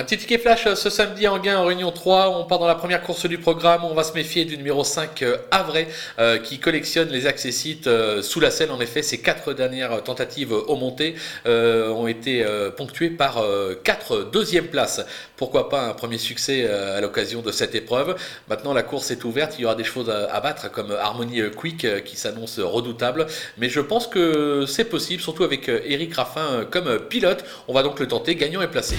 Un petit ticket flash euh, ce samedi en gain en Réunion 3. On part dans la première course du programme. On va se méfier du numéro 5 euh, Avray euh, qui collectionne les accessites sous la selle. En effet, ses quatre dernières tentatives au montées ont été ponctuées par quatre deuxièmes places. Pourquoi pas un premier succès à l'occasion de cette épreuve. Maintenant, la course est ouverte. Il y aura des choses à battre comme Harmony Quick qui s'annonce redoutable. Mais je pense que c'est possible, surtout avec Eric Raffin comme pilote. On va donc le tenter, gagnant et placé.